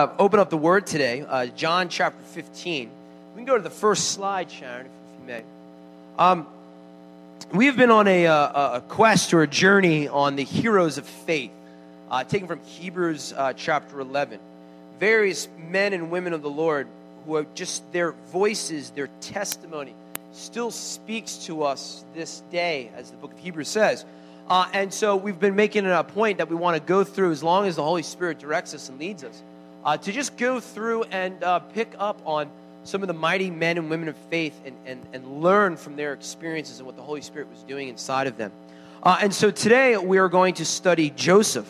Uh, open up the word today, uh, John chapter 15. We can go to the first slide, Sharon, if, if you may. Um, we have been on a, uh, a, quest or a journey on the heroes of faith, uh, taken from Hebrews uh, chapter 11. Various men and women of the Lord who have just their voices, their testimony, still speaks to us this day, as the book of Hebrews says. Uh, and so we've been making a point that we want to go through as long as the Holy Spirit directs us and leads us uh, to just go through and uh, pick up on some of the mighty men and women of faith and, and, and learn from their experiences and what the Holy Spirit was doing inside of them. Uh, and so today we are going to study Joseph.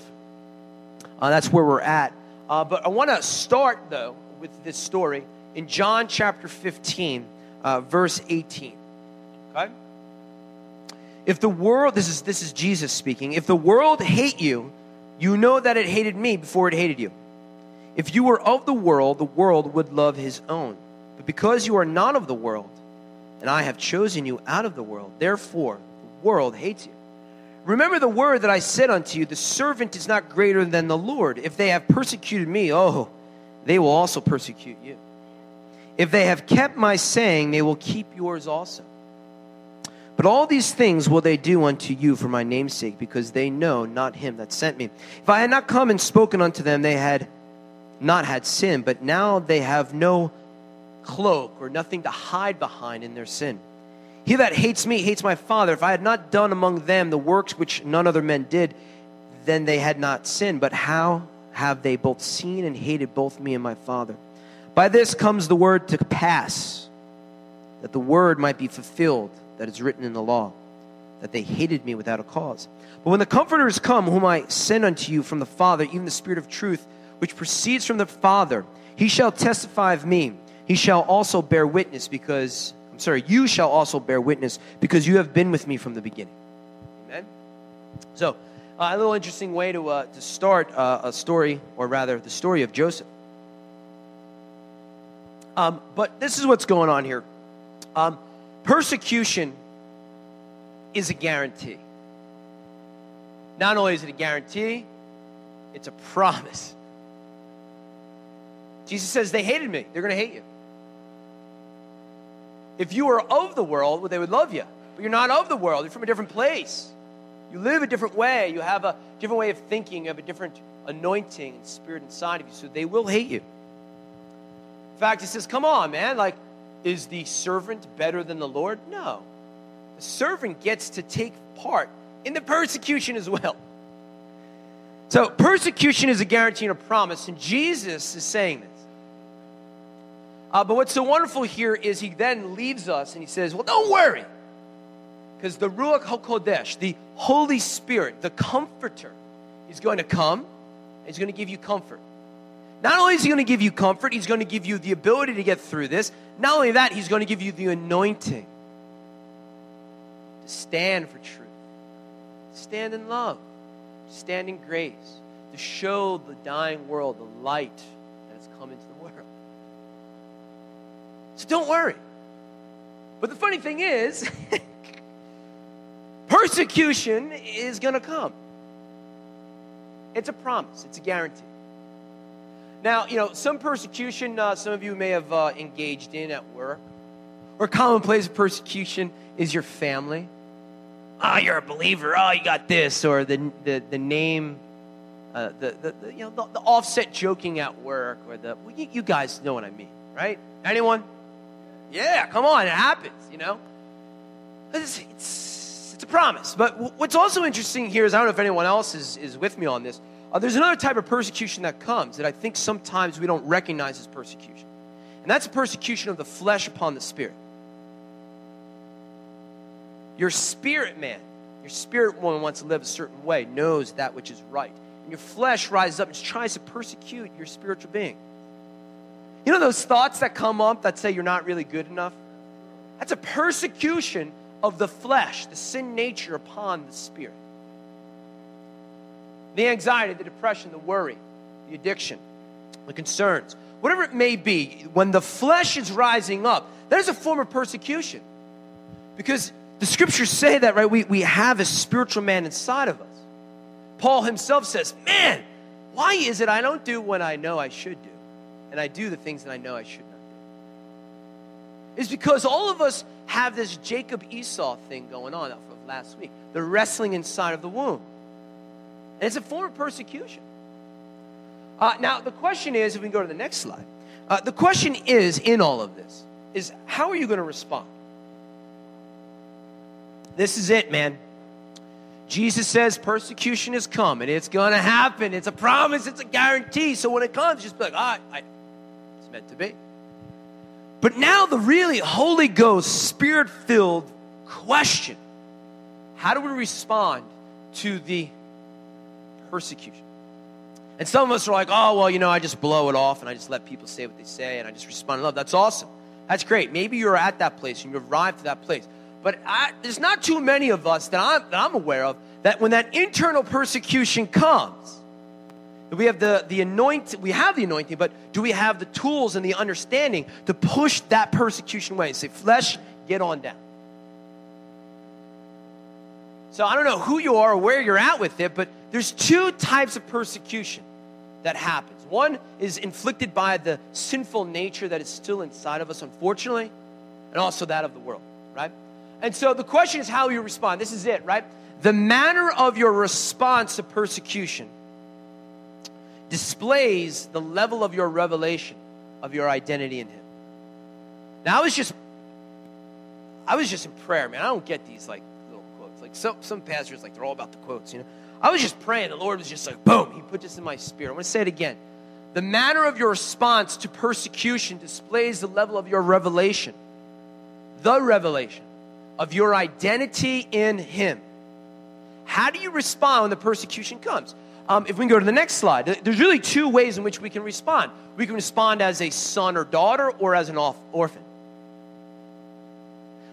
Uh, that's where we're at. Uh, but I want to start, though, with this story in John chapter 15, uh, verse 18. Okay? If the world, this is, this is Jesus speaking, if the world hate you, you know that it hated me before it hated you. If you were of the world, the world would love his own. But because you are not of the world, and I have chosen you out of the world, therefore the world hates you. Remember the word that I said unto you the servant is not greater than the Lord. If they have persecuted me, oh, they will also persecute you. If they have kept my saying, they will keep yours also. But all these things will they do unto you for my name's sake, because they know not him that sent me. If I had not come and spoken unto them, they had not had sin, but now they have no cloak or nothing to hide behind in their sin. He that hates me hates my Father. If I had not done among them the works which none other men did, then they had not sinned. But how have they both seen and hated both me and my Father? By this comes the word to pass, that the word might be fulfilled that is written in the law, that they hated me without a cause. But when the Comforter is come, whom I send unto you from the Father, even the Spirit of truth, which proceeds from the Father, he shall testify of me. He shall also bear witness because, I'm sorry, you shall also bear witness because you have been with me from the beginning. Amen? So, uh, a little interesting way to, uh, to start uh, a story, or rather, the story of Joseph. Um, but this is what's going on here. Um, persecution is a guarantee. Not only is it a guarantee, it's a promise. Jesus says, They hated me. They're going to hate you. If you were of the world, well, they would love you. But you're not of the world. You're from a different place. You live a different way. You have a different way of thinking. You have a different anointing and spirit inside of you. So they will hate you. In fact, he says, Come on, man. Like, is the servant better than the Lord? No. The servant gets to take part in the persecution as well. So, persecution is a guarantee and a promise, and Jesus is saying. Uh, but what's so wonderful here is he then leaves us and he says, Well, don't worry. Because the Ruach HaKodesh, the Holy Spirit, the Comforter, is going to come he's going to give you comfort. Not only is he going to give you comfort, he's going to give you the ability to get through this. Not only that, he's going to give you the anointing to stand for truth, stand in love, stand in grace, to show the dying world the light that has come into so don't worry. But the funny thing is, persecution is going to come. It's a promise, it's a guarantee. Now, you know, some persecution, uh, some of you may have uh, engaged in at work, or commonplace persecution is your family. Oh, you're a believer. Oh, you got this, or the the, the name, uh, the, the, the, you know the, the, offset joking at work, or the well, you, you guys know what I mean, right? Anyone? Yeah, come on, it happens, you know? It's, it's, it's a promise. But what's also interesting here is I don't know if anyone else is, is with me on this. Uh, there's another type of persecution that comes that I think sometimes we don't recognize as persecution. And that's persecution of the flesh upon the spirit. Your spirit man, your spirit woman wants to live a certain way, knows that which is right. And your flesh rises up and tries to persecute your spiritual being. You know those thoughts that come up that say you're not really good enough? That's a persecution of the flesh, the sin nature upon the spirit. The anxiety, the depression, the worry, the addiction, the concerns, whatever it may be, when the flesh is rising up, that is a form of persecution. Because the scriptures say that, right? We, we have a spiritual man inside of us. Paul himself says, Man, why is it I don't do what I know I should do? And I do the things that I know I should not do. It's because all of us have this Jacob Esau thing going on from last week. The wrestling inside of the womb. And it's a form of persecution. Uh, now, the question is if we can go to the next slide, uh, the question is in all of this is how are you going to respond? This is it, man. Jesus says persecution is coming. It's going to happen. It's a promise. It's a guarantee. So when it comes, just be like, all right, I, it's meant to be. But now the really Holy Ghost, spirit filled question how do we respond to the persecution? And some of us are like, oh, well, you know, I just blow it off and I just let people say what they say and I just respond in love. That's awesome. That's great. Maybe you're at that place and you've arrived to that place. But I, there's not too many of us that I'm, that I'm aware of that when that internal persecution comes, we have the, the anointing, we have the anointing, but do we have the tools and the understanding to push that persecution away say, flesh, get on down? So I don't know who you are or where you're at with it, but there's two types of persecution that happens. One is inflicted by the sinful nature that is still inside of us, unfortunately, and also that of the world, right? And so the question is how you respond. This is it, right? The manner of your response to persecution displays the level of your revelation of your identity in Him. Now, I was just, I was just in prayer, man. I don't get these like little quotes. Like some some pastors, like they're all about the quotes, you know. I was just praying. The Lord was just like, boom, He put this in my spirit. I'm going to say it again. The manner of your response to persecution displays the level of your revelation, the revelation of your identity in Him. How do you respond when the persecution comes? Um, if we can go to the next slide, there's really two ways in which we can respond. We can respond as a son or daughter or as an orphan.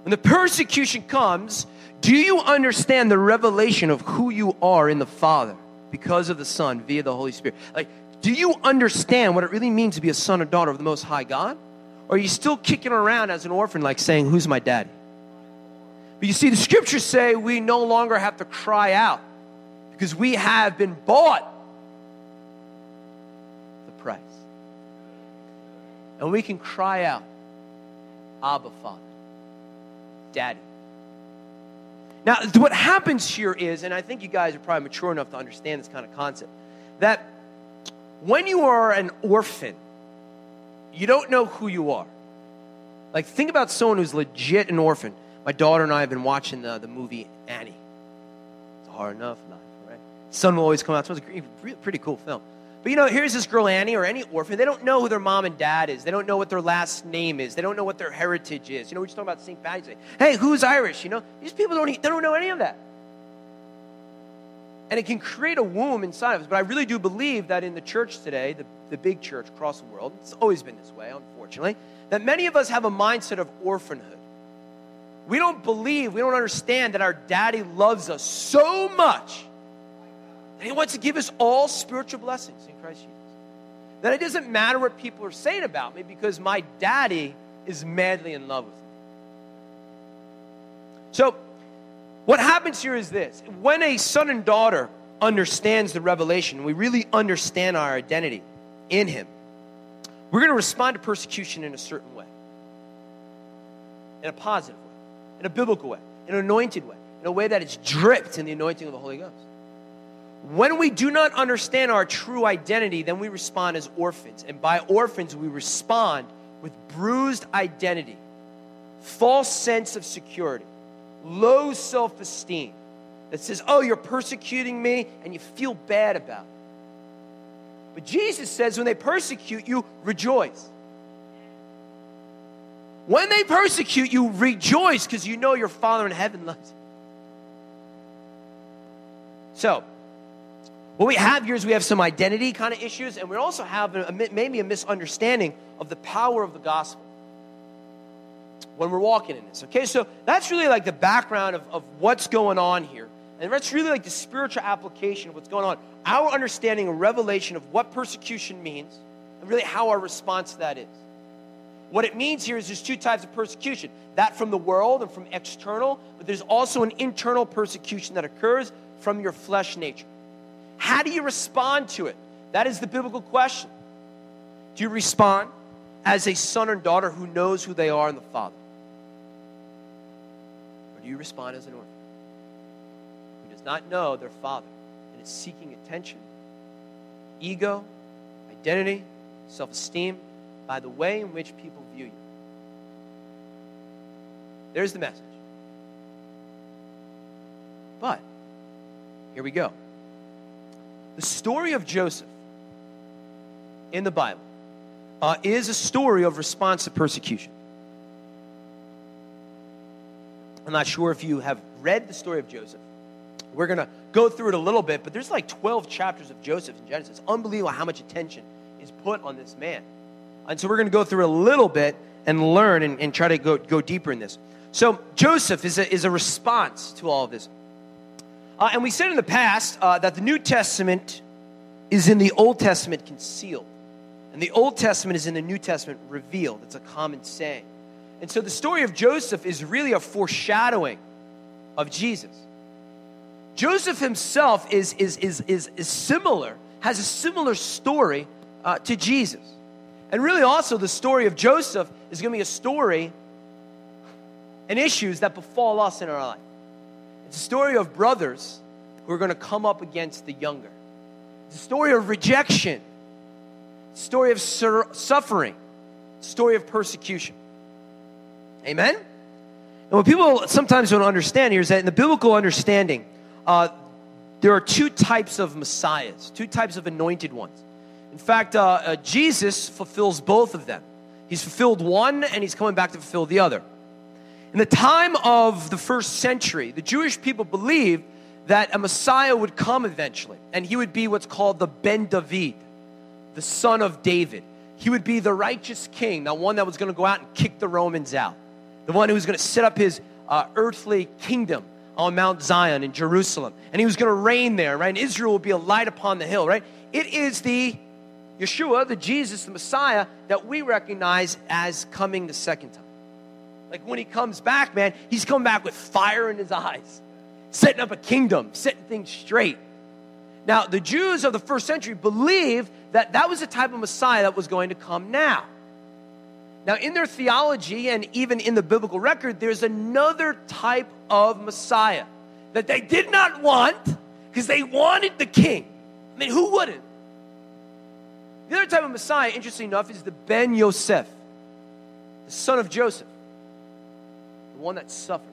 When the persecution comes, do you understand the revelation of who you are in the Father because of the Son via the Holy Spirit? Like, do you understand what it really means to be a son or daughter of the Most High God? Or are you still kicking around as an orphan, like saying, Who's my daddy? But you see, the scriptures say we no longer have to cry out because we have been bought the price. And we can cry out, Abba, Father, Daddy. Now, what happens here is, and I think you guys are probably mature enough to understand this kind of concept, that when you are an orphan, you don't know who you are. Like, think about someone who's legit an orphan. My daughter and I have been watching the, the movie Annie. It's hard enough? Sun will always come out. So it's a pretty cool film. But you know, here's this girl Annie or any orphan. They don't know who their mom and dad is. They don't know what their last name is. They don't know what their heritage is. You know, we're just talking about St. Patrick's Day. Hey, who's Irish? You know, these people don't, they don't know any of that. And it can create a womb inside of us. But I really do believe that in the church today, the, the big church across the world, it's always been this way, unfortunately, that many of us have a mindset of orphanhood. We don't believe, we don't understand that our daddy loves us so much and He wants to give us all spiritual blessings in Christ Jesus. That it doesn't matter what people are saying about me because my daddy is madly in love with me. So, what happens here is this when a son and daughter understands the revelation, we really understand our identity in Him, we're going to respond to persecution in a certain way, in a positive way, in a biblical way, in an anointed way, in a way that is dripped in the anointing of the Holy Ghost. When we do not understand our true identity, then we respond as orphans. And by orphans, we respond with bruised identity, false sense of security, low self esteem that says, Oh, you're persecuting me, and you feel bad about it. But Jesus says, when they persecute you, rejoice. When they persecute you, rejoice because you know your Father in heaven loves you. So, what we have here is we have some identity kind of issues, and we also have a, maybe a misunderstanding of the power of the gospel when we're walking in this. Okay, so that's really like the background of, of what's going on here. And that's really like the spiritual application of what's going on. Our understanding and revelation of what persecution means, and really how our response to that is. What it means here is there's two types of persecution that from the world and from external, but there's also an internal persecution that occurs from your flesh nature. How do you respond to it? That is the biblical question. Do you respond as a son or daughter who knows who they are in the Father? Or do you respond as an orphan who does not know their Father and is seeking attention, ego, identity, self esteem by the way in which people view you? There's the message. But, here we go. The story of Joseph in the Bible uh, is a story of response to persecution. I'm not sure if you have read the story of Joseph. We're going to go through it a little bit, but there's like 12 chapters of Joseph in Genesis. Unbelievable how much attention is put on this man. And so we're going to go through a little bit and learn and, and try to go, go deeper in this. So Joseph is a, is a response to all of this. Uh, and we said in the past uh, that the New Testament is in the Old Testament concealed. And the Old Testament is in the New Testament revealed. It's a common saying. And so the story of Joseph is really a foreshadowing of Jesus. Joseph himself is, is, is, is, is similar, has a similar story uh, to Jesus. And really, also, the story of Joseph is going to be a story and issues that befall us in our life. It's a story of brothers who are going to come up against the younger. It's a story of rejection, story of sur- suffering, story of persecution. Amen? And what people sometimes don't understand here is that in the biblical understanding, uh, there are two types of messiahs, two types of anointed ones. In fact, uh, uh, Jesus fulfills both of them. He's fulfilled one and he's coming back to fulfill the other. In the time of the first century, the Jewish people believed that a Messiah would come eventually, and he would be what's called the Ben David, the son of David. He would be the righteous king, the one that was going to go out and kick the Romans out, the one who was going to set up his uh, earthly kingdom on Mount Zion in Jerusalem, and he was going to reign there, right? And Israel would be a light upon the hill, right? It is the Yeshua, the Jesus, the Messiah, that we recognize as coming the second time. Like when he comes back, man, he's coming back with fire in his eyes setting up a kingdom, setting things straight. Now, the Jews of the first century believed that that was the type of Messiah that was going to come now. Now, in their theology and even in the biblical record, there's another type of Messiah that they did not want because they wanted the king. I mean, who wouldn't? The other type of Messiah, interesting enough, is the Ben Yosef, the son of Joseph, the one that suffers.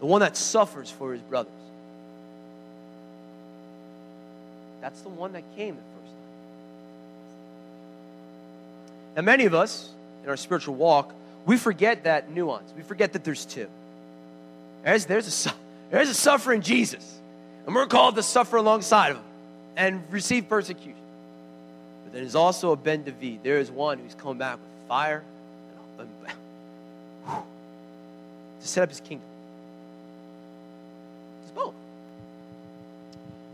the one that suffers for his brothers. That's the one that came the first time. Now, many of us in our spiritual walk, we forget that nuance. We forget that there's two. There's, there's, a, there's a suffering Jesus, and we're called to suffer alongside of him and receive persecution. But there's also a Ben David. There is one who's coming back with fire and, and, to set up his kingdom.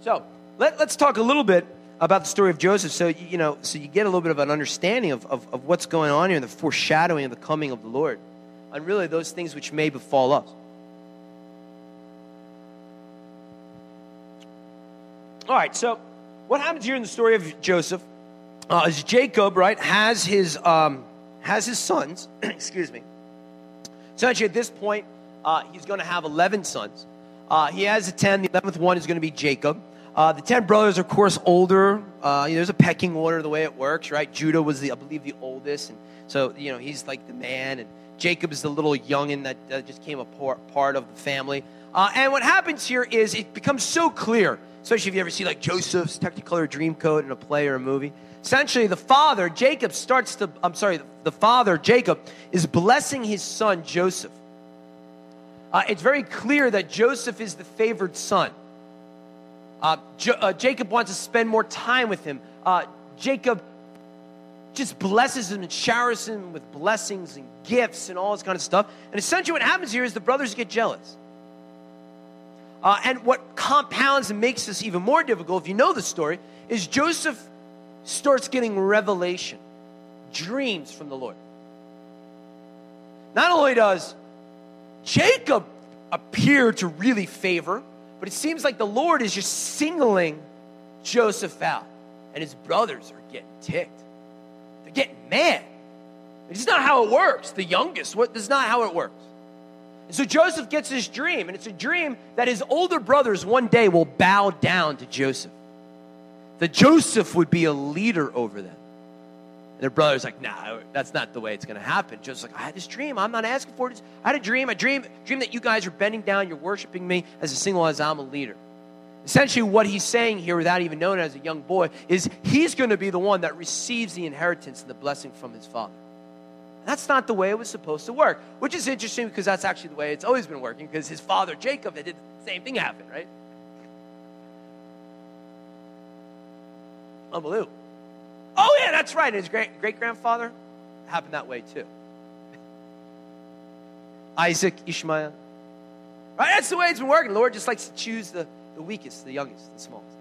So let, us talk a little bit about the story of Joseph so you know so you get a little bit of an understanding of, of, of what's going on here and the foreshadowing of the coming of the Lord and really those things which may befall us. All right, so what happens here in the story of Joseph uh, is Jacob, right, has his um, has his sons. excuse me. Essentially, at this point, uh, he's going to have eleven sons. Uh, he has a ten. The eleventh one is going to be Jacob. Uh, the ten brothers, are, of course, older. Uh, there's a pecking order the way it works, right? Judah was the, I believe, the oldest, and so you know he's like the man, and Jacob is the little youngin that just came a part of the family. Uh, and what happens here is it becomes so clear, especially if you ever see like Joseph's Technicolor Dreamcoat in a play or a movie. Essentially, the father Jacob starts to. I'm sorry, the father Jacob is blessing his son Joseph. Uh, it's very clear that Joseph is the favored son. Uh, jo- uh, Jacob wants to spend more time with him. Uh, Jacob just blesses him and showers him with blessings and gifts and all this kind of stuff. And essentially, what happens here is the brothers get jealous. Uh, and what compounds and makes this even more difficult, if you know the story, is Joseph starts getting revelation, dreams from the Lord. Not only does Jacob appear to really favor but it seems like the Lord is just singling Joseph out. And his brothers are getting ticked. They're getting mad. It's not how it works. The youngest, what, this is not how it works. So Joseph gets this dream, and it's a dream that his older brothers one day will bow down to Joseph. That Joseph would be a leader over them. And their brother's like, nah, that's not the way it's going to happen. Joseph's like, I had this dream. I'm not asking for it. I had a dream. I dream, dream that you guys are bending down. You're worshiping me as a single as I'm a leader. Essentially, what he's saying here, without even knowing it as a young boy, is he's going to be the one that receives the inheritance and the blessing from his father. That's not the way it was supposed to work, which is interesting because that's actually the way it's always been working because his father, Jacob, it did the same thing happen, right? Unbelievable. Oh, yeah, that's right. His great great grandfather happened that way too. Isaac, Ishmael. Right? That's the way it's been working. The Lord just likes to choose the the weakest, the youngest, the smallest.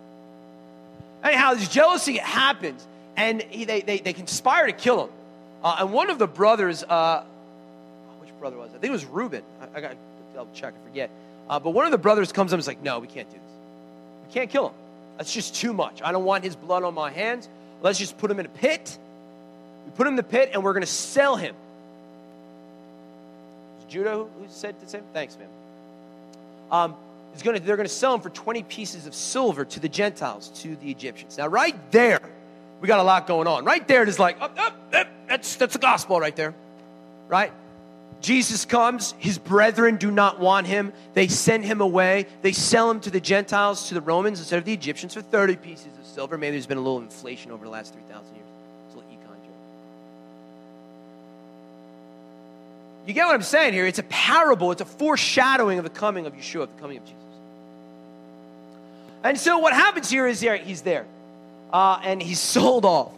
Anyhow, this jealousy happens, and he, they, they, they conspire to kill him. Uh, and one of the brothers, uh, which brother was it? I think it was Reuben. I, I got to double check, I forget. Uh, but one of the brothers comes up and is like, no, we can't do this. We can't kill him. That's just too much. I don't want his blood on my hands. Let's just put him in a pit. We put him in the pit, and we're going to sell him. Judah who said the same? Thanks, man. Um, to, they're going to sell him for 20 pieces of silver to the Gentiles, to the Egyptians. Now, right there, we got a lot going on. Right there, it is like, oh, oh, oh, that's, that's the gospel right there, right? Jesus comes, his brethren do not want him. They send him away. They sell him to the Gentiles, to the Romans, instead of the Egyptians for 30 pieces of silver. Maybe there's been a little inflation over the last 3,000 years. It's a little econ joke. You get what I'm saying here? It's a parable, it's a foreshadowing of the coming of Yeshua, the coming of Jesus. And so what happens here is there, he's there, uh, and he's sold off.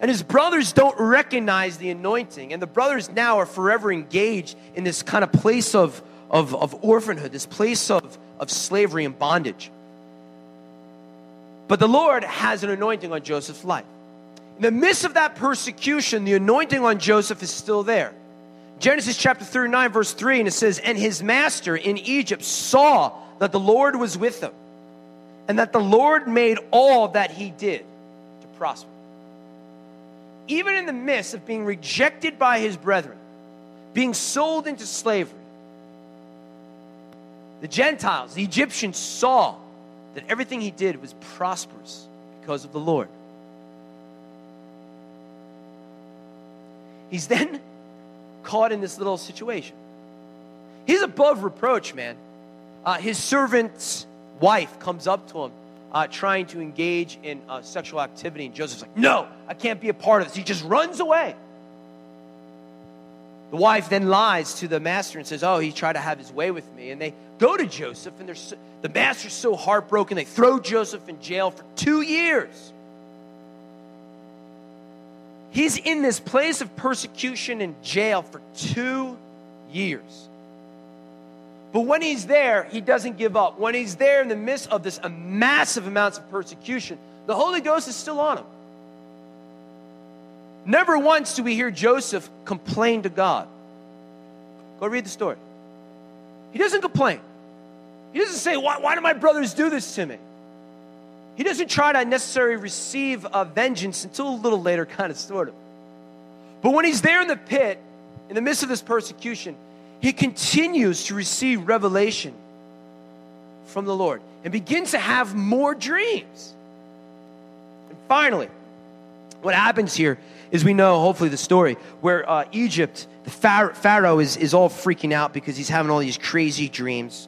And his brothers don't recognize the anointing. And the brothers now are forever engaged in this kind of place of, of, of orphanhood, this place of, of slavery and bondage. But the Lord has an anointing on Joseph's life. In the midst of that persecution, the anointing on Joseph is still there. Genesis chapter 39, verse 3, and it says, And his master in Egypt saw that the Lord was with him and that the Lord made all that he did to prosper. Even in the midst of being rejected by his brethren, being sold into slavery, the Gentiles, the Egyptians saw that everything he did was prosperous because of the Lord. He's then caught in this little situation. He's above reproach, man. Uh, his servants wife comes up to him uh, trying to engage in uh, sexual activity, and Joseph's like, No, I can't be a part of this. He just runs away. The wife then lies to the master and says, Oh, he tried to have his way with me. And they go to Joseph, and so, the master's so heartbroken, they throw Joseph in jail for two years. He's in this place of persecution and jail for two years. But when he's there, he doesn't give up. When he's there in the midst of this massive amounts of persecution, the Holy Ghost is still on him. Never once do we hear Joseph complain to God. Go read the story. He doesn't complain. He doesn't say, Why, why do my brothers do this to me? He doesn't try to necessarily receive a vengeance until a little later, kind of, sort of. But when he's there in the pit, in the midst of this persecution, he continues to receive revelation from the Lord and begins to have more dreams. And finally, what happens here is we know, hopefully, the story where uh, Egypt, the Pharaoh is, is all freaking out because he's having all these crazy dreams.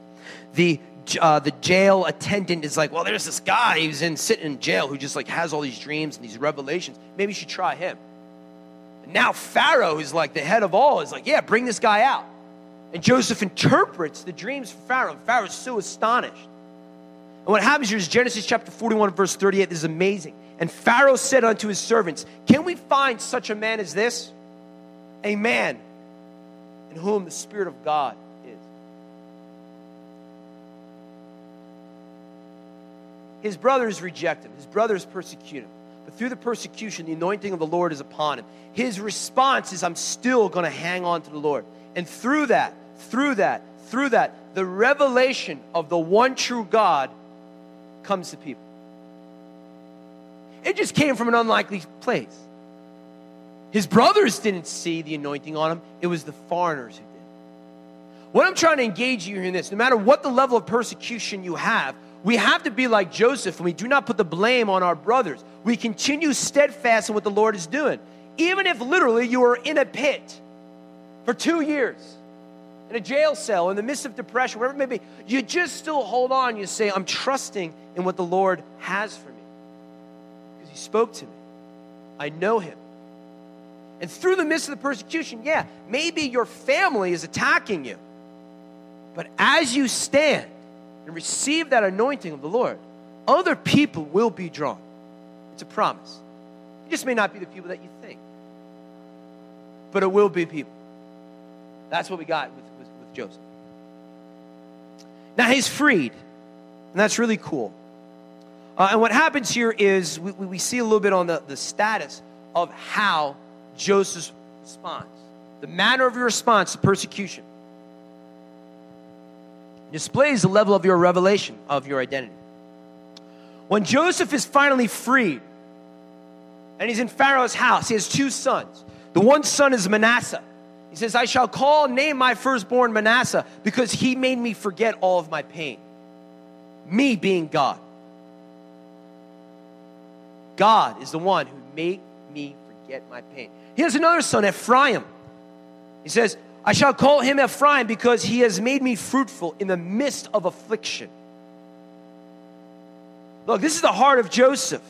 The uh, the jail attendant is like, well, there's this guy who's in sitting in jail who just like has all these dreams and these revelations. Maybe you should try him. And now Pharaoh is like the head of all is like, yeah, bring this guy out. And Joseph interprets the dreams for Pharaoh. Pharaoh is so astonished. And what happens here is Genesis chapter 41, verse 38. This is amazing. And Pharaoh said unto his servants, Can we find such a man as this? A man in whom the Spirit of God is. His brothers reject him, his brothers persecute him. But through the persecution, the anointing of the Lord is upon him. His response is, I'm still going to hang on to the Lord. And through that, through that, through that, the revelation of the one true God comes to people. it just came from an unlikely place. His brothers didn't see the anointing on him, it was the foreigners who did. What I'm trying to engage you in this, no matter what the level of persecution you have, we have to be like Joseph and we do not put the blame on our brothers. We continue steadfast in what the Lord is doing. Even if literally you are in a pit for two years, in a jail cell, in the midst of depression, whatever it may be, you just still hold on. You say, I'm trusting in what the Lord has for me. Because He spoke to me. I know Him. And through the midst of the persecution, yeah, maybe your family is attacking you. But as you stand and receive that anointing of the Lord, other people will be drawn. It's a promise. It just may not be the people that you think, but it will be people. That's what we got with, with, with Joseph. Now he's freed, and that's really cool. Uh, and what happens here is we, we see a little bit on the, the status of how Joseph responds, the manner of your response to persecution displays the level of your revelation of your identity. When Joseph is finally freed and he's in Pharaoh's house, he has two sons. The one son is Manasseh. He says, I shall call, name my firstborn Manasseh because he made me forget all of my pain. Me being God. God is the one who made me forget my pain. He has another son, Ephraim. He says, I shall call him Ephraim because he has made me fruitful in the midst of affliction. Look, this is the heart of Joseph.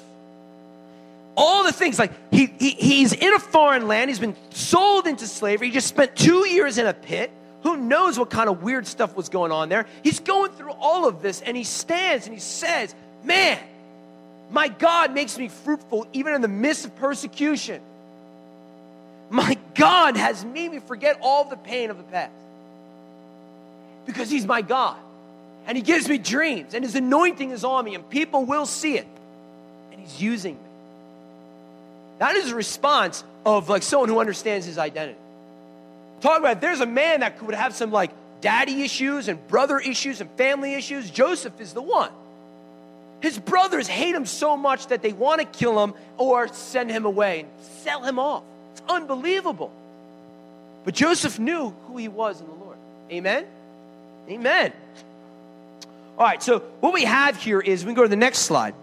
All the things like he, he he's in a foreign land, he's been sold into slavery, he just spent two years in a pit. Who knows what kind of weird stuff was going on there? He's going through all of this and he stands and he says, Man, my God makes me fruitful even in the midst of persecution. My God has made me forget all the pain of the past. Because He's my God. And He gives me dreams, and His anointing is on me, and people will see it. And He's using me. That is a response of like someone who understands his identity. Talk about there's a man that could have some like daddy issues and brother issues and family issues. Joseph is the one. His brothers hate him so much that they want to kill him or send him away and sell him off. It's unbelievable. But Joseph knew who he was in the Lord. Amen? Amen. All right, so what we have here is we can go to the next slide.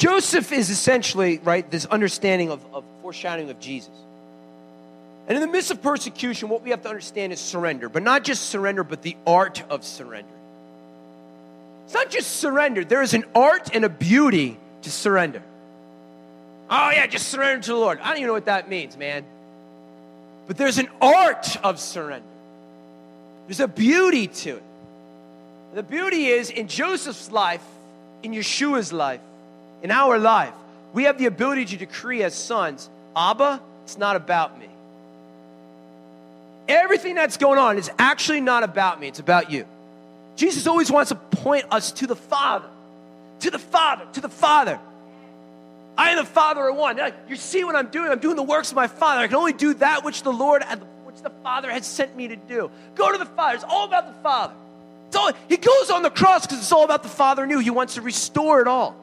Joseph is essentially, right, this understanding of, of foreshadowing of Jesus. And in the midst of persecution, what we have to understand is surrender, but not just surrender, but the art of surrender. It's not just surrender, there is an art and a beauty to surrender. Oh, yeah, just surrender to the Lord. I don't even know what that means, man. But there's an art of surrender, there's a beauty to it. The beauty is in Joseph's life, in Yeshua's life, in our life, we have the ability to decree as sons Abba, it's not about me. Everything that's going on is actually not about me, it's about you. Jesus always wants to point us to the Father, to the Father, to the Father. I am the Father of one. You see what I'm doing? I'm doing the works of my Father. I can only do that which the Lord, which the Father has sent me to do. Go to the Father. It's all about the Father. All, he goes on the cross because it's all about the Father new. He wants to restore it all.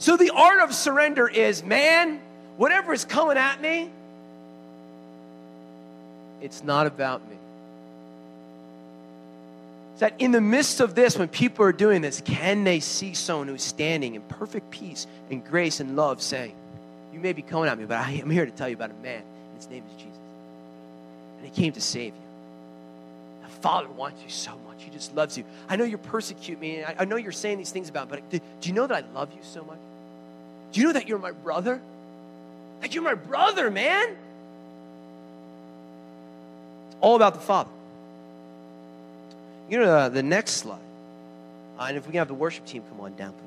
So the art of surrender is, man, whatever is coming at me, it's not about me that in the midst of this, when people are doing this, can they see someone who's standing in perfect peace and grace and love saying, You may be coming at me, but I am here to tell you about a man, his name is Jesus. And he came to save you. The Father wants you so much. He just loves you. I know you persecute me, I, I know you're saying these things about me, but do, do you know that I love you so much? Do you know that you're my brother? That you're my brother, man? It's all about the Father. You know, uh, the next slide. Uh, and if we can have the worship team come on down, please.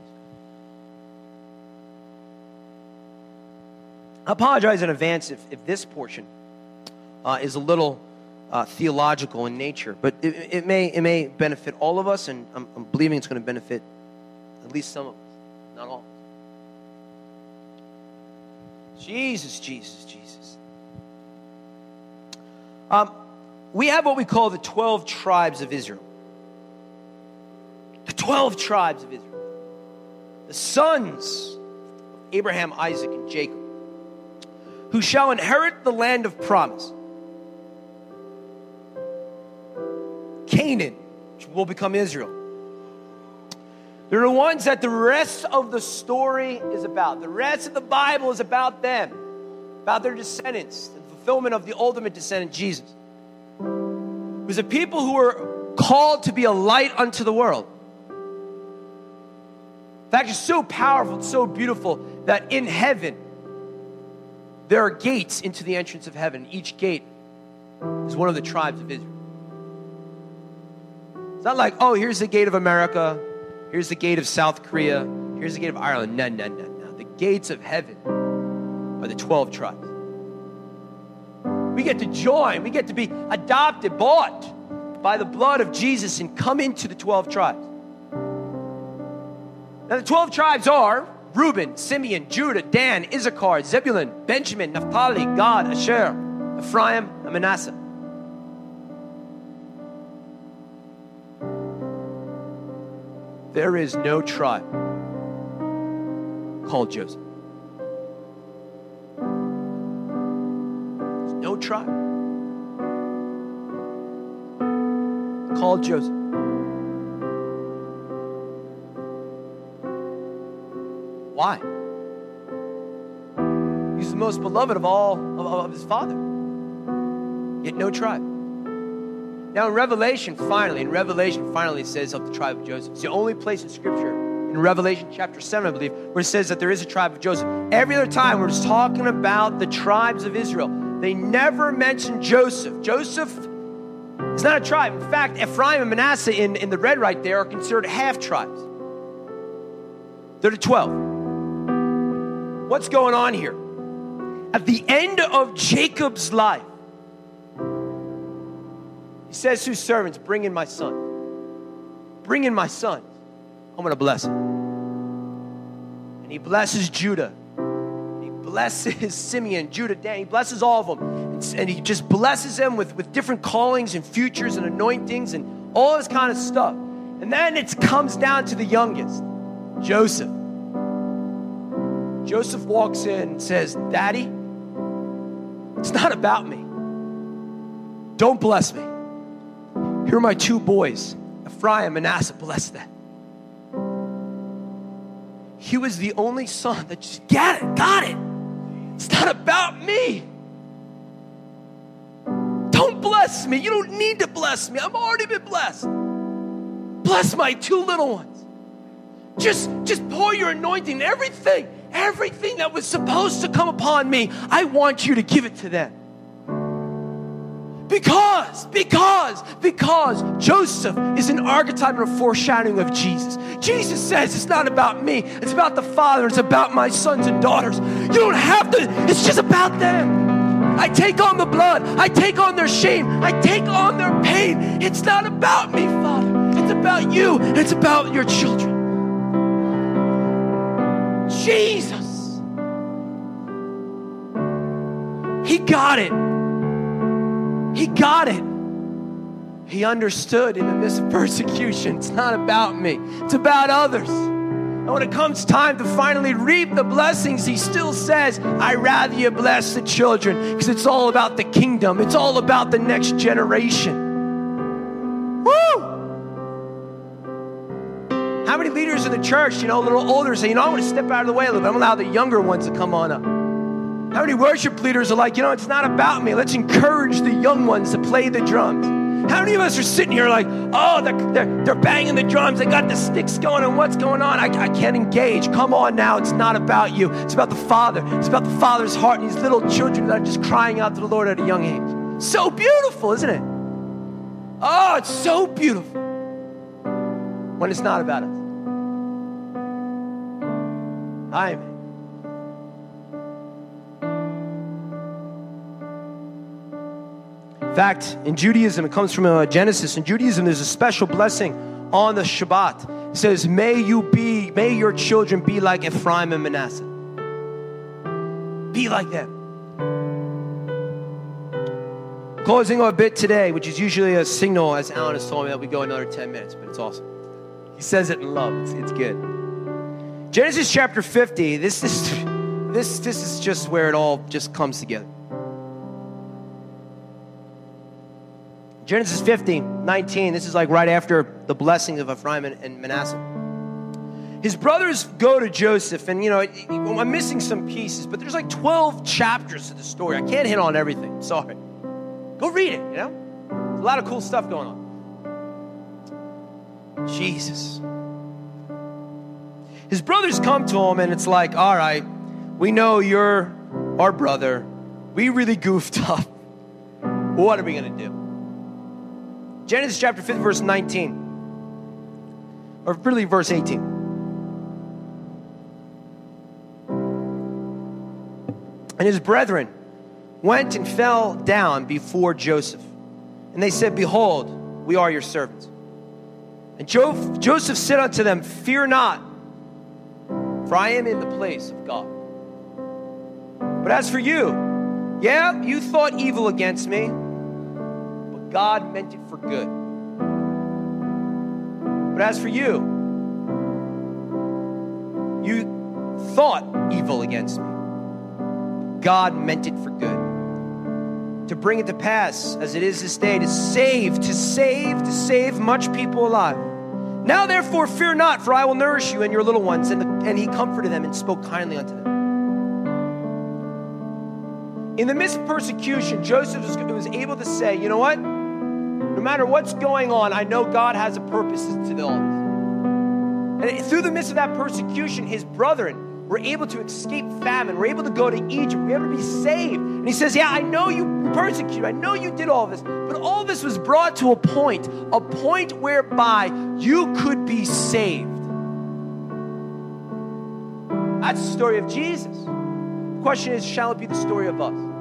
I apologize in advance if, if this portion uh, is a little uh, theological in nature, but it, it, may, it may benefit all of us, and I'm, I'm believing it's going to benefit at least some of us, not all. Jesus, Jesus, Jesus. Um, we have what we call the 12 tribes of Israel. The 12 tribes of Israel. the sons of Abraham, Isaac, and Jacob, who shall inherit the land of promise. Canaan, which will become Israel. They're the ones that the rest of the story is about. The rest of the Bible is about them, about their descendants, the fulfillment of the ultimate descendant, Jesus. It was a people who were called to be a light unto the world. In fact, it's so powerful, it's so beautiful that in heaven, there are gates into the entrance of heaven. Each gate is one of the tribes of Israel. It's not like, oh, here's the gate of America, here's the gate of South Korea, here's the gate of Ireland. No, no, no, no. The gates of heaven are the 12 tribes. We get to join, we get to be adopted, bought by the blood of Jesus, and come into the 12 tribes. Now, the 12 tribes are Reuben, Simeon, Judah, Dan, Issachar, Zebulun, Benjamin, Naphtali, Gad, Asher, Ephraim, and Manasseh. There is no tribe called Joseph. There's no tribe called Joseph. Why? He's the most beloved of all of, of his father. Yet no tribe. Now, in Revelation, finally, in Revelation, finally, it says of the tribe of Joseph. It's the only place in Scripture, in Revelation chapter 7, I believe, where it says that there is a tribe of Joseph. Every other time, we're talking about the tribes of Israel. They never mention Joseph. Joseph is not a tribe. In fact, Ephraim and Manasseh in, in the red right there are considered half tribes. They're the 12. What's going on here? At the end of Jacob's life, he says to his servants, Bring in my son. Bring in my son. I'm going to bless him. And he blesses Judah. He blesses Simeon, Judah, Dan. He blesses all of them. And he just blesses them with, with different callings and futures and anointings and all this kind of stuff. And then it comes down to the youngest, Joseph. Joseph walks in and says, Daddy, it's not about me. Don't bless me. Here are my two boys, Ephraim, and Manasseh, bless them. He was the only son that just got it, got it. It's not about me. Don't bless me. You don't need to bless me. I've already been blessed. Bless my two little ones. Just, just pour your anointing, everything, everything that was supposed to come upon me. I want you to give it to them. Because, because, because Joseph is an archetype and a foreshadowing of Jesus. Jesus says it's not about me, it's about the Father, it's about my sons and daughters. You don't have to, it's just about them. I take on the blood, I take on their shame, I take on their pain. It's not about me, Father, it's about you, it's about your children. Jesus. He got it. He got it. He understood in the midst of persecution. It's not about me, it's about others. And when it comes time to finally reap the blessings, he still says, I rather you bless the children because it's all about the kingdom, it's all about the next generation. Woo! How many leaders in the church, you know, a little older, say, you know, I want to step out of the way a little bit. I'm going to allow the younger ones to come on up. How many worship leaders are like, you know, it's not about me. Let's encourage the young ones to play the drums. How many of us are sitting here like, oh, they're, they're, they're banging the drums, they got the sticks going, and what's going on? I, I can't engage. Come on now, it's not about you. It's about the Father. It's about the Father's heart and these little children that are just crying out to the Lord at a young age. So beautiful, isn't it? Oh, it's so beautiful when it's not about us. Amen. In fact, in Judaism, it comes from uh, Genesis. In Judaism, there's a special blessing on the Shabbat. It says, May you be, may your children be like Ephraim and Manasseh. Be like them. Closing our bit today, which is usually a signal, as Alan has told me, that we go another 10 minutes, but it's awesome. He says it in love, it's, it's good. Genesis chapter 50, this is, this, this is just where it all just comes together. Genesis 50, 19, this is like right after the blessing of Ephraim and Manasseh. His brothers go to Joseph, and you know, I'm missing some pieces, but there's like 12 chapters to the story. I can't hit on everything. Sorry. Go read it, you know? A lot of cool stuff going on. Jesus. His brothers come to him, and it's like, all right, we know you're our brother. We really goofed up. What are we going to do? Genesis chapter 5, verse 19, or really verse 18. And his brethren went and fell down before Joseph. And they said, Behold, we are your servants. And jo- Joseph said unto them, Fear not, for I am in the place of God. But as for you, yeah, you thought evil against me, God meant it for good. But as for you, you thought evil against me. God meant it for good. To bring it to pass, as it is this day, to save, to save, to save much people alive. Now, therefore, fear not, for I will nourish you and your little ones. And, the, and he comforted them and spoke kindly unto them. In the midst of persecution, Joseph was, was able to say, you know what? Matter what's going on, I know God has a purpose to all. And through the midst of that persecution, his brethren were able to escape famine. We're able to go to Egypt. We're able to be saved. And he says, Yeah, I know you persecuted. I know you did all this. But all this was brought to a point, a point whereby you could be saved. That's the story of Jesus. The question is, shall it be the story of us?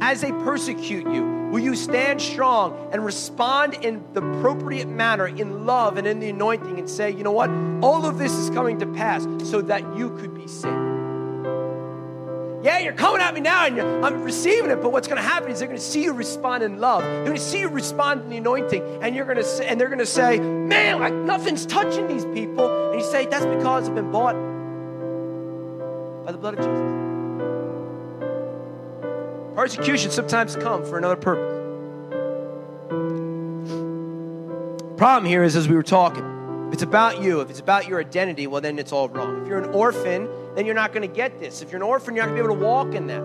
As they persecute you? Will you stand strong and respond in the appropriate manner in love and in the anointing and say, you know what? All of this is coming to pass so that you could be saved. Yeah, you're coming at me now and I'm receiving it, but what's going to happen is they're going to see you respond in love. They're going to see you respond in the anointing, and you're going to say, and they're going to say, "Man, like nothing's touching these people." And you say, "That's because I've been bought by the blood of Jesus." Persecution sometimes come for another purpose. Problem here is, as we were talking, if it's about you, if it's about your identity, well, then it's all wrong. If you're an orphan, then you're not going to get this. If you're an orphan, you're not going to be able to walk in that.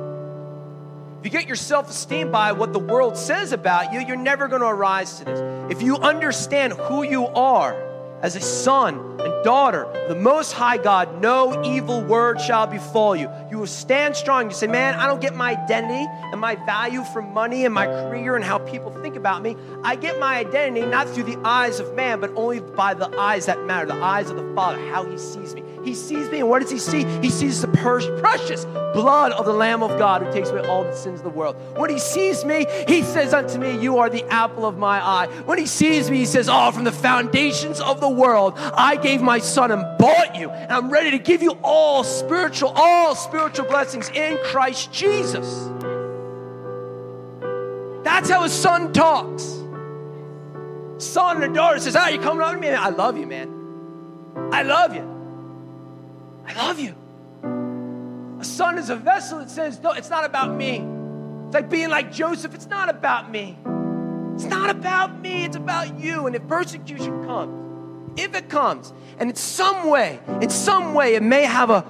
If you get your self esteem by what the world says about you, you're never going to arise to this. If you understand who you are, as a son and daughter the Most High God, no evil word shall befall you. Stand strong. You say, Man, I don't get my identity and my value from money and my career and how people think about me. I get my identity not through the eyes of man, but only by the eyes that matter, the eyes of the Father, how He sees me. He sees me, and what does He see? He sees the precious blood of the Lamb of God who takes away all the sins of the world. When He sees me, He says unto me, You are the apple of my eye. When He sees me, He says, Oh, from the foundations of the world, I gave my Son and bought you, and I'm ready to give you all spiritual, all spiritual blessings in Christ Jesus. That's how a son talks. Son and daughter says, Ah, you coming on to me? I love you, man. I love you. I love you. A son is a vessel that says, No, it's not about me. It's like being like Joseph, it's not about me. It's not about me, it's about you. And if persecution comes, if it comes, and in some way, in some way, it may have a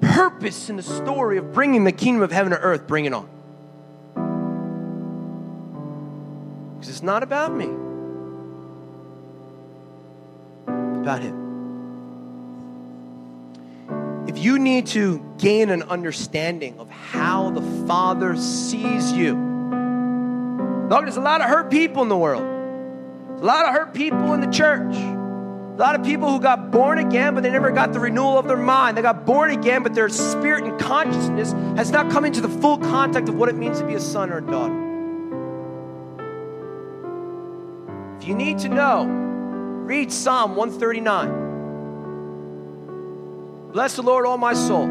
purpose in the story of bringing the kingdom of heaven to earth, bring it on. Because it's not about me, it's about Him if you need to gain an understanding of how the Father sees you, look, there's a lot of hurt people in the world. A lot of hurt people in the church. A lot of people who got born again, but they never got the renewal of their mind. They got born again, but their spirit and consciousness has not come into the full contact of what it means to be a son or a daughter. If you need to know, read Psalm 139. Bless the Lord, all my soul.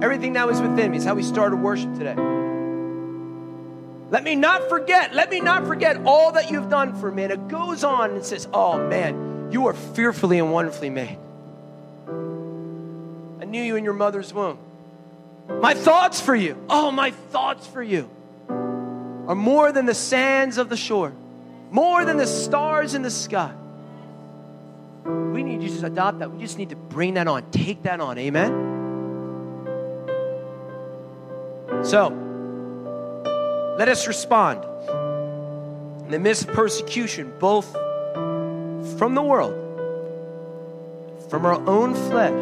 Everything that was within me is how we started worship today. Let me not forget, let me not forget all that you've done for me. And it goes on and says, Oh man, you are fearfully and wonderfully made. I knew you in your mother's womb. My thoughts for you, oh, my thoughts for you are more than the sands of the shore, more than the stars in the sky. We need you to adopt that. We just need to bring that on, take that on. Amen? So, let us respond in the midst of persecution, both from the world, from our own flesh.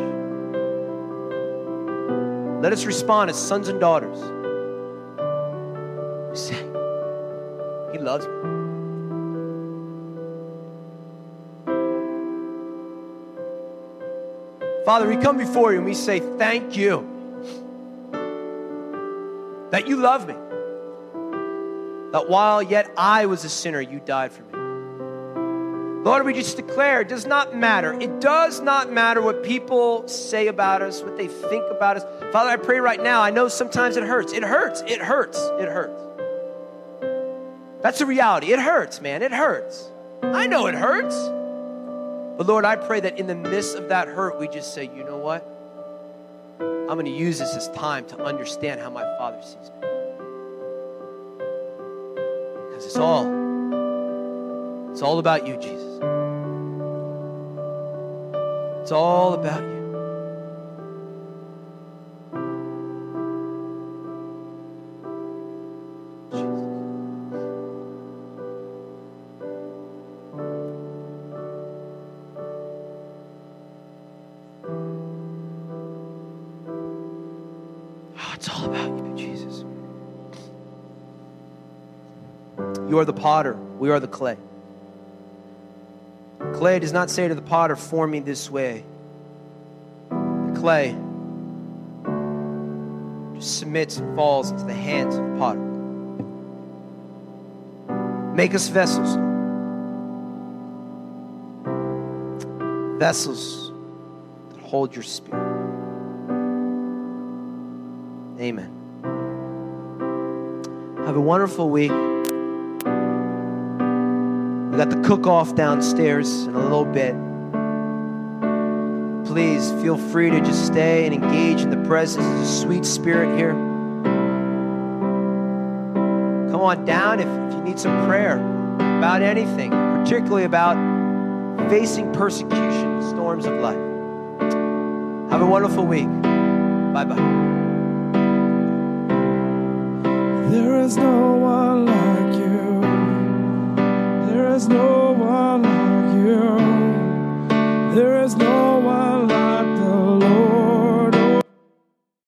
Let us respond as sons and daughters. We say, He loves me. Father, we come before you and we say, Thank you that you love me. That while yet I was a sinner, you died for me. Lord, we just declare it does not matter. It does not matter what people say about us, what they think about us. Father, I pray right now. I know sometimes it hurts. It hurts. It hurts. It hurts. That's the reality. It hurts, man. It hurts. I know it hurts. But Lord, I pray that in the midst of that hurt, we just say, you know what? I'm going to use this as time to understand how my Father sees me. Because it's all, it's all about you, Jesus. It's all about you. Oh, it's all about you, Jesus. You are the potter, we are the clay. Clay does not say to the potter, Form me this way. The clay just submits and falls into the hands of the potter. Make us vessels. Vessels that hold your spirit. Amen. Have a wonderful week. Got the cook off downstairs in a little bit. Please feel free to just stay and engage in the presence of the sweet spirit here. Come on down if, if you need some prayer about anything, particularly about facing persecution, storms of life. Have a wonderful week. Bye bye. There is no